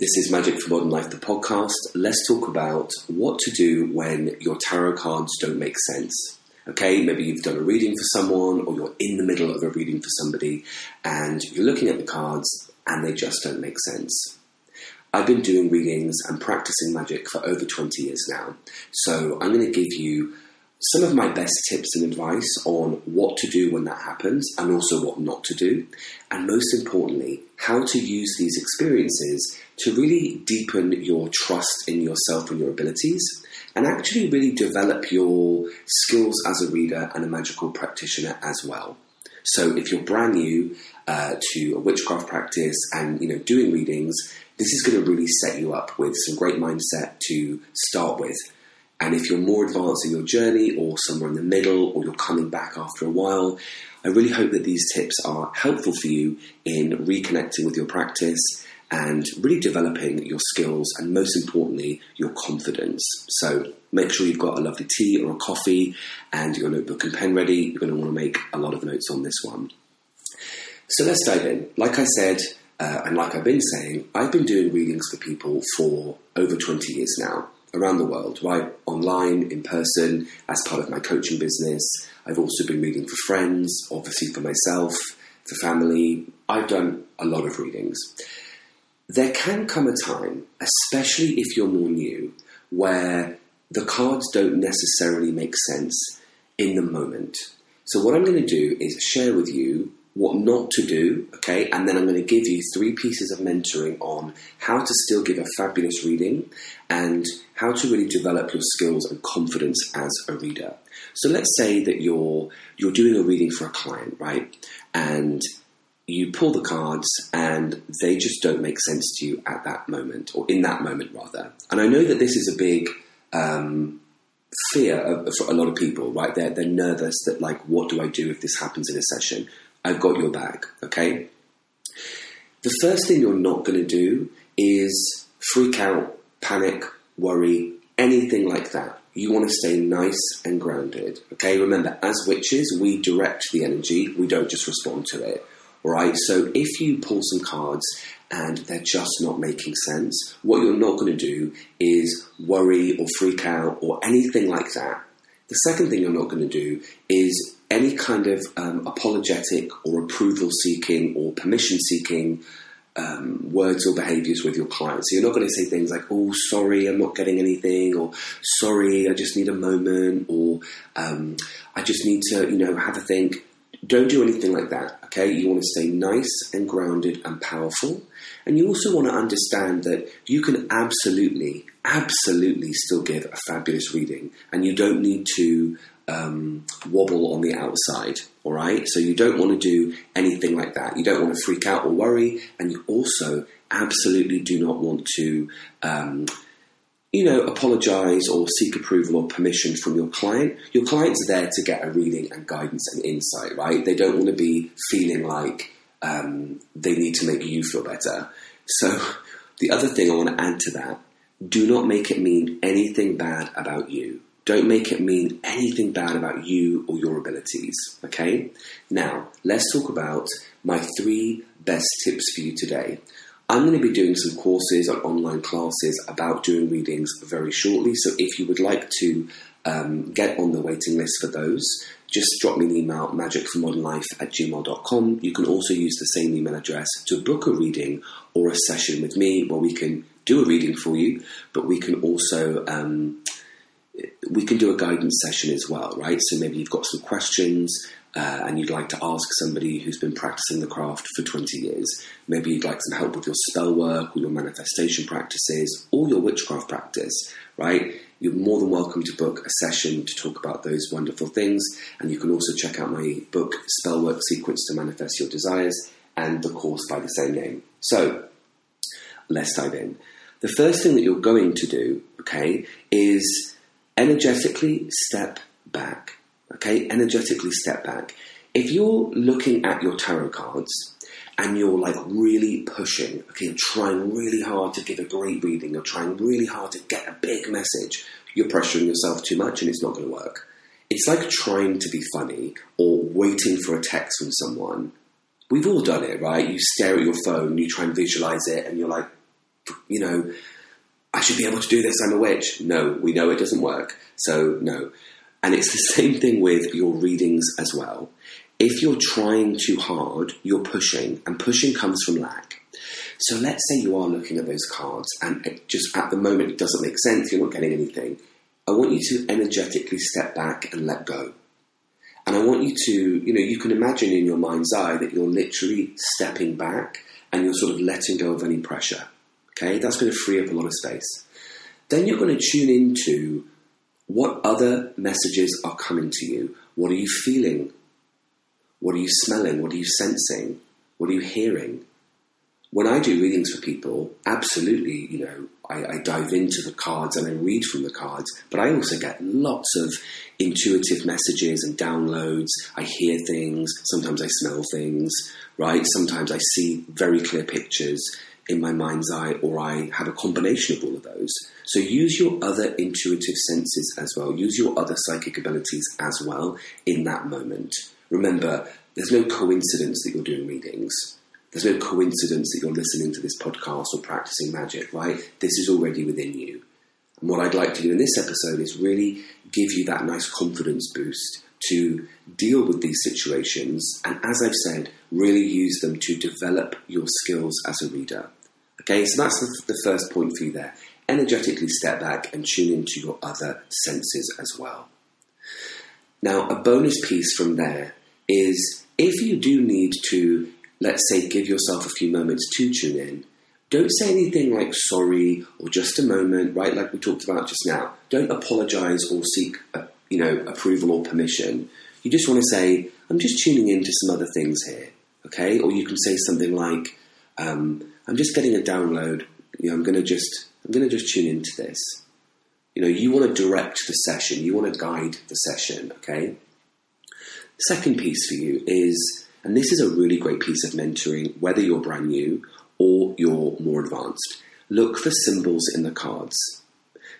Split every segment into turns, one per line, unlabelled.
This is Magick for Modern Life, the podcast. Let's talk about what to do when your tarot cards don't make sense. Okay, maybe you've done a reading for someone or you're in the middle of a reading for somebody and you're looking at the cards and they just don't make sense. I've been doing readings and practicing magic for over 20 years now, so I'm going to give you some of my best tips and advice on what to do when that happens and also what not to do. And most importantly, how to use these experiences to really deepen your trust in yourself and your abilities and actually really develop your skills as a reader and a magical practitioner as well. So if you're brand new uh, to a witchcraft practice and you know doing readings, this is going to really set you up with some great mindset to start with and if you're more advanced in your journey or somewhere in the middle or you're coming back after a while, I really hope that these tips are helpful for you in reconnecting with your practice and really developing your skills and most importantly, your confidence. So make sure you've got a lovely tea or a coffee and your notebook and pen ready. You're going to want to make a lot of notes on this one. So let's dive in. Like I said, uh, and like I've been saying, I've been doing readings for people for over 20 years now around the world, right? Online, in person, as part of my coaching business. I've also been reading for friends, obviously for myself, for family. I've done a lot of readings. There can come a time, especially if you're more new, where the cards don't necessarily make sense in the moment. So, what I'm going to do is share with you what not to do, okay? And then I'm going to give you three pieces of mentoring on how to still give a fabulous reading and how to really develop your skills and confidence as a reader. So let's say that you're you're doing a reading for a client, right? And you pull the cards and they just don't make sense to you at that moment or in that moment rather. And I know that this is a big um, fear for a lot of people, right? They're, they're nervous that like, what do I do if this happens in a session? I've got your back, okay? The first thing you're not going to do is freak out, panic, worry, anything like that. You want to stay nice and grounded, okay? Remember, as witches, we direct the energy, we don't just respond to it, all right? So if you pull some cards and they're just not making sense, what you're not going to do is worry or freak out or anything like that. The second thing you're not going to do is any kind of um, apologetic or approval seeking or permission seeking um, words or behaviors with your clients. So you're not going to say things like, oh, sorry, I'm not getting anything, or sorry, I just need a moment, or um, I just need to, you know, have a think. Don't do anything like that, okay? You want to stay nice and grounded and powerful. And you also want to understand that you can absolutely, absolutely still give a fabulous reading, and you don't need to um, wobble on the outside. All right, so you don't want to do anything like that. You don't want to freak out or worry, and you also absolutely do not want to, um, you know, apologize or seek approval or permission from your client. Your client's there to get a reading and guidance and insight, right? They don't want to be feeling like um, they need to make you feel better. So, the other thing I want to add to that do not make it mean anything bad about you. Don't make it mean anything bad about you or your abilities. Okay? Now, let's talk about my three best tips for you today. I'm going to be doing some courses on online classes about doing readings very shortly. So if you would like to um, get on the waiting list for those, just drop me an email, magickformodernlife at gmail.com. You can also use the same email address to book a reading or a session with me where we can do a reading for you, but we can also um, we can do a guidance session as well, right? So maybe you've got some questions uh, and you'd like to ask somebody who's been practicing the craft for 20 years. Maybe you'd like some help with your spell work or your manifestation practices or your witchcraft practice, right? You're more than welcome to book a session to talk about those wonderful things. And you can also check out my book, Spell Work Secrets to Manifest Your Desires, and the course by the same name. So let's dive in. The first thing that you're going to do, okay, is energetically step back. Okay, energetically step back. If you're looking at your tarot cards and you're like really pushing, okay, you're trying really hard to give a great reading, you're trying really hard to get a big message, you're pressuring yourself too much and it's not going to work. It's like trying to be funny or waiting for a text from someone. We've all done it, right? You stare at your phone, you try and visualize it, and you're like, you know, I should be able to do this, I'm a witch. No, we know it doesn't work. So, no. And it's the same thing with your readings as well. If you're trying too hard, you're pushing, and pushing comes from lack. So let's say you are looking at those cards and it just at the moment it doesn't make sense, you're not getting anything. I want you to energetically step back and let go. And I want you to, you know, you can imagine in your mind's eye that you're literally stepping back and you're sort of letting go of any pressure. Okay, that's going to free up a lot of space. Then you're going to tune into what other messages are coming to you. What are you feeling? What are you smelling? What are you sensing? What are you hearing? When I do readings for people, absolutely, you know, I, I, dive into the cards and I read from the cards, but I also get lots of intuitive messages and downloads. I hear things, sometimes I smell things, right? Sometimes I see very clear pictures in my mind's eye, or I have a combination of all of those. So use your other intuitive senses as well, use your other psychic abilities as well in that moment. Remember, there's no coincidence that you're doing readings there's no coincidence that you're listening to this podcast or practicing magic, right? This is already within you. And what I'd like to do in this episode is really give you that nice confidence boost to deal with these situations and, as I've said, really use them to develop your skills as a reader. Okay, so that's the, the first point for you there. Energetically step back and tune into your other senses as well. Now, a bonus piece from there is if you do need to let's say, give yourself a few moments to tune in. Don't say anything like sorry or just a moment, right? Like we talked about just now. Don't apologize or seek, a, you know, approval or permission. You just want to say, I'm just tuning into some other things here, okay? Or you can say something like, um, I'm just getting a download. You know, I'm going to just, I'm going to just tune into this. You know, you want to direct the session. You want to guide the session, okay? Second piece for you is and this is a really great piece of mentoring, whether you're brand new or you're more advanced. Look for symbols in the cards.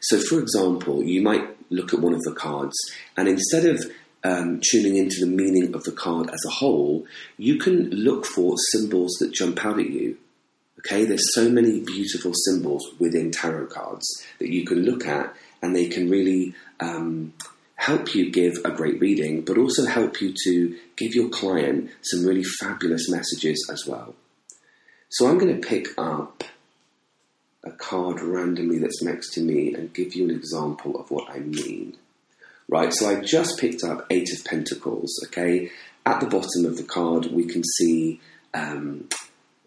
So, for example, you might look at one of the cards, and instead of um, tuning into the meaning of the card as a whole, you can look for symbols that jump out at you. Okay, there's so many beautiful symbols within tarot cards that you can look at, and they can really um, help you give a great reading, but also help you to give your client some really fabulous messages as well. So I'm going to pick up a card randomly that's next to me and give you an example of what I mean. Right, so I just picked up Eight of Pentacles, okay? At the bottom of the card, we can see um,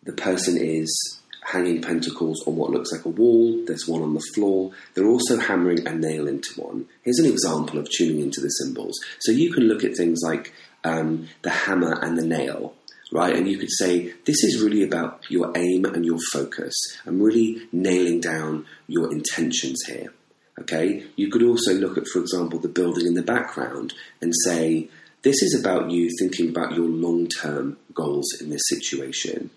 the person is hanging pentacles on what looks like a wall. There's one on the floor. They're also hammering a nail into one. Here's an example of tuning into the symbols. So you can look at things like um, the hammer and the nail, right? And you could say, this is really about your aim and your focus. I'm really nailing down your intentions here. Okay? You could also look at, for example, the building in the background and say, this is about you thinking about your long term goals in this situation.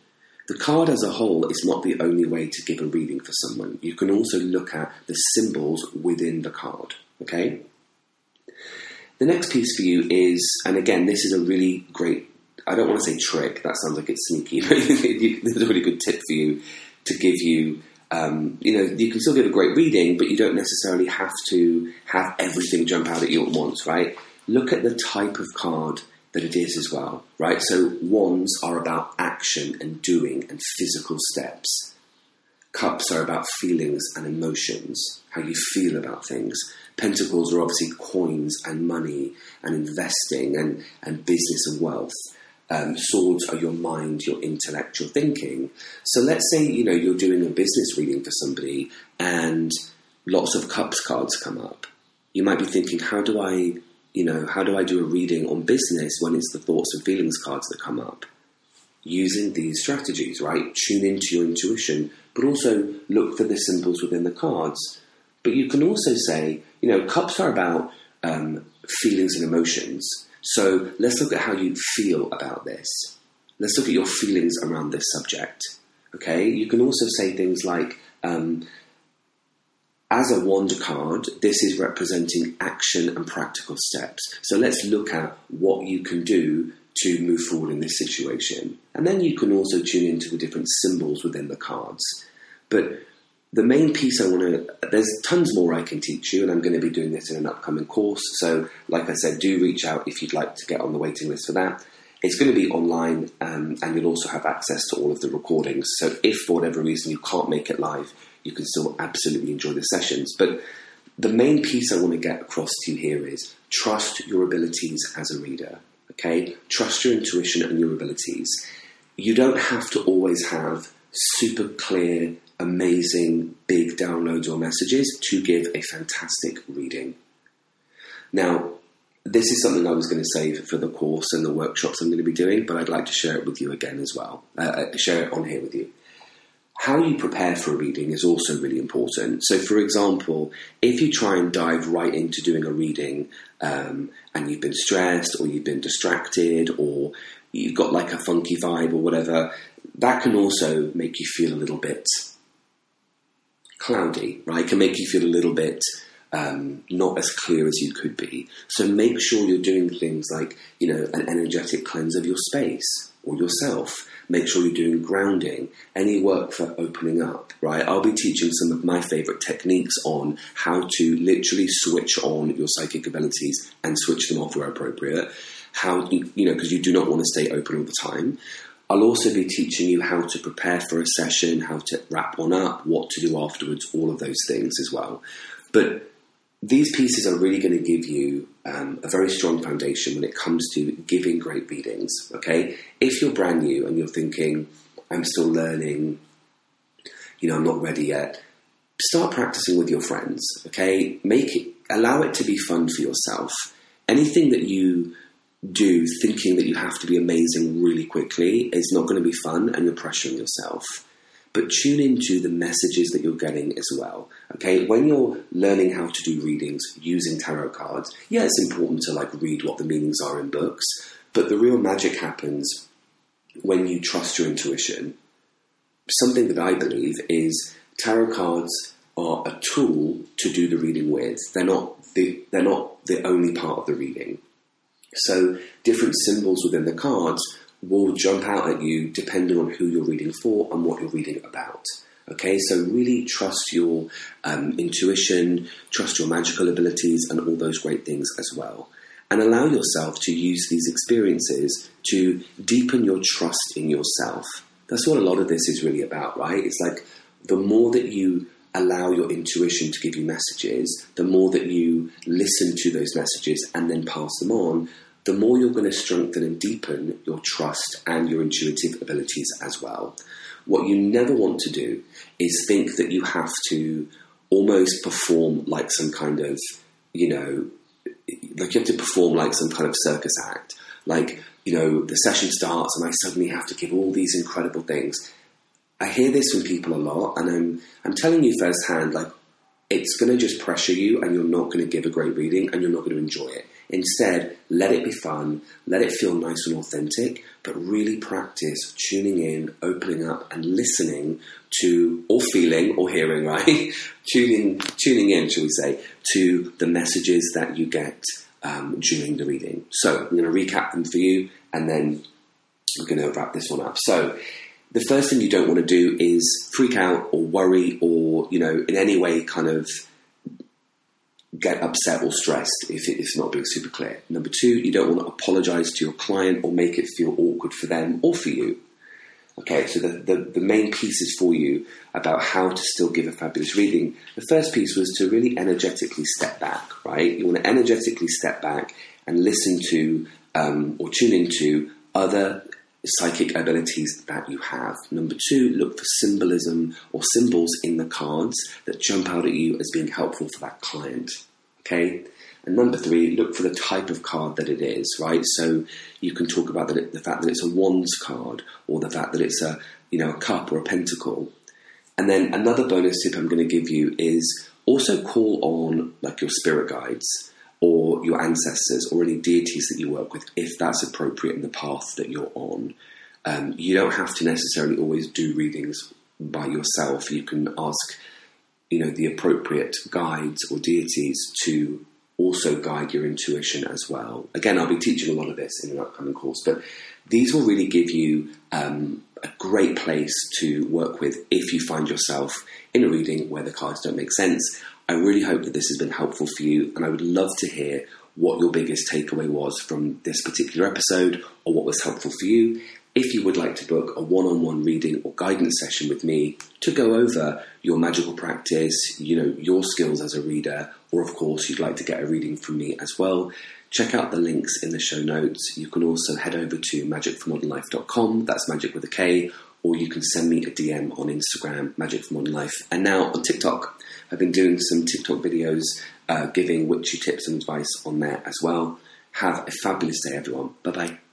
The card as a whole is not the only way to give a reading for someone. You can also look at the symbols within the card. Okay? The next piece for you is, and again, this is a really great, I don't want to say trick, that sounds like it's sneaky, but it's a really good tip for you to give you. Um, you know, you can still give a great reading, but you don't necessarily have to have everything jump out at you at once, right? Look at the type of card that it is as well, right? So wands are about action and doing and physical steps. Cups are about feelings and emotions, how you feel about things. Pentacles are obviously coins and money and investing and, and business and wealth. Um, swords are your mind, your intellect, your thinking. So let's say you know you're doing a business reading for somebody and lots of cups cards come up. You might be thinking, how do I you know, how do I do a reading on business when it's the thoughts and feelings cards that come up? Using these strategies, right? Tune into your intuition, but also look for the symbols within the cards. But you can also say, you know, cups are about um, feelings and emotions. So let's look at how you feel about this. Let's look at your feelings around this subject. Okay, you can also say things like, um, as a wand card, this is representing action and practical steps. So let's look at what you can do to move forward in this situation. And then you can also tune into the different symbols within the cards. But the main piece I want to, there's tons more I can teach you, and I'm going to be doing this in an upcoming course. So, like I said, do reach out if you'd like to get on the waiting list for that. It's going to be online, um, and you'll also have access to all of the recordings. So, if for whatever reason you can't make it live, you can still absolutely enjoy the sessions. But the main piece I want to get across to you here is trust your abilities as a reader. Okay, trust your intuition and your abilities. You don't have to always have super clear amazing big downloads or messages to give a fantastic reading. Now, this is something I was going to save for the course and the workshops I'm going to be doing, but I'd like to share it with you again as well. Uh, uh, share it on here with you. How you prepare for a reading is also really important. So, for example, if you try and dive right into doing a reading um, and you've been stressed or you've been distracted or you've got like a funky vibe or whatever, that can also make you feel a little bit cloudy, right? Can make you feel a little bit um, not as clear as you could be. So make sure you're doing things like, you know, an energetic cleanse of your space or yourself. Make sure you're doing grounding, any work for opening up, right? I'll be teaching some of my favorite techniques on how to literally switch on your psychic abilities and switch them off where appropriate. How, you know, because you do not want to stay open all the time. I'll also be teaching you how to prepare for a session, how to wrap one up, what to do afterwards, all of those things as well. But these pieces are really going to give you um, a very strong foundation when it comes to giving great readings. Okay, if you're brand new and you're thinking, "I'm still learning," you know, I'm not ready yet. Start practicing with your friends. Okay, make it allow it to be fun for yourself. Anything that you do thinking that you have to be amazing really quickly is not going to be fun and you're pressuring yourself. But tune into the messages that you're getting as well. Okay, when you're learning how to do readings using tarot cards, yeah, it's important to like read what the meanings are in books, but the real magic happens when you trust your intuition. Something that I believe is tarot cards are a tool to do the reading with. They're not the, they're not the only part of the reading. So different symbols within the cards will jump out at you depending on who you're reading for and what you're reading about. Okay, so really trust your um, intuition, trust your magical abilities, and all those great things as well. And allow yourself to use these experiences to deepen your trust in yourself. That's what a lot of this is really about, right? It's like the more that you allow your intuition to give you messages, the more that you listen to those messages and then pass them on, the more you're going to strengthen and deepen your trust and your intuitive abilities as well. What you never want to do is think that you have to almost perform like some kind of, you know, like you have to perform like some kind of circus act. Like, you know, the session starts and I suddenly have to give all these incredible things. I hear this from people a lot, and I'm I'm telling you firsthand, like it's going to just pressure you, and you're not going to give a great reading, and you're not going to enjoy it. Instead, let it be fun, let it feel nice and authentic, but really practice tuning in, opening up, and listening to, or feeling, or hearing, right? tuning, tuning in, shall we say, to the messages that you get um, during the reading. So I'm going to recap them for you, and then we're going to wrap this one up. So the first thing you don't want to do is freak out or worry or, you know, in any way kind of get upset or stressed if it's not being super clear. Number two, you don't want to apologize to your client or make it feel awkward for them or for you. Okay, so the, the, the, main pieces for you about how to still give a fabulous reading. The first piece was to really energetically step back, right? You want to energetically step back and listen to um, or tune into other psychic abilities that you have. Number two, look for symbolism or symbols in the cards that jump out at you as being helpful for that client. Okay? And number three, look for the type of card that it is, right? So you can talk about the, the fact that it's a wands card or the fact that it's a, you know, a cup or a pentacle. And then another bonus tip I'm going to give you is also call on like your spirit guides or your ancestors or any deities that you work with if that's appropriate in the path that you're on. Um, you don't have to necessarily always do readings by yourself. You can ask, you know, the appropriate guides or deities to also guide your intuition as well. Again, I'll be teaching a lot of this in an upcoming course, but these will really give you um, a great place to work with if you find yourself in a reading where the cards don't make sense. I really hope that this has been helpful for you, and I would love to hear what your biggest takeaway was from this particular episode or what was helpful for you. If you would like to book a one on one reading or guidance session with me to go over your magical practice, you know, your skills as a reader, or of course you'd like to get a reading from me as well, check out the links in the show notes. You can also head over to magickformodernlife.com, that's magic with a K, or you can send me a DM on Instagram, Magick for Modern Life, and now on TikTok. I've been doing some TikTok videos uh, giving witchy tips and advice on there as well. Have a fabulous day, everyone. Bye bye.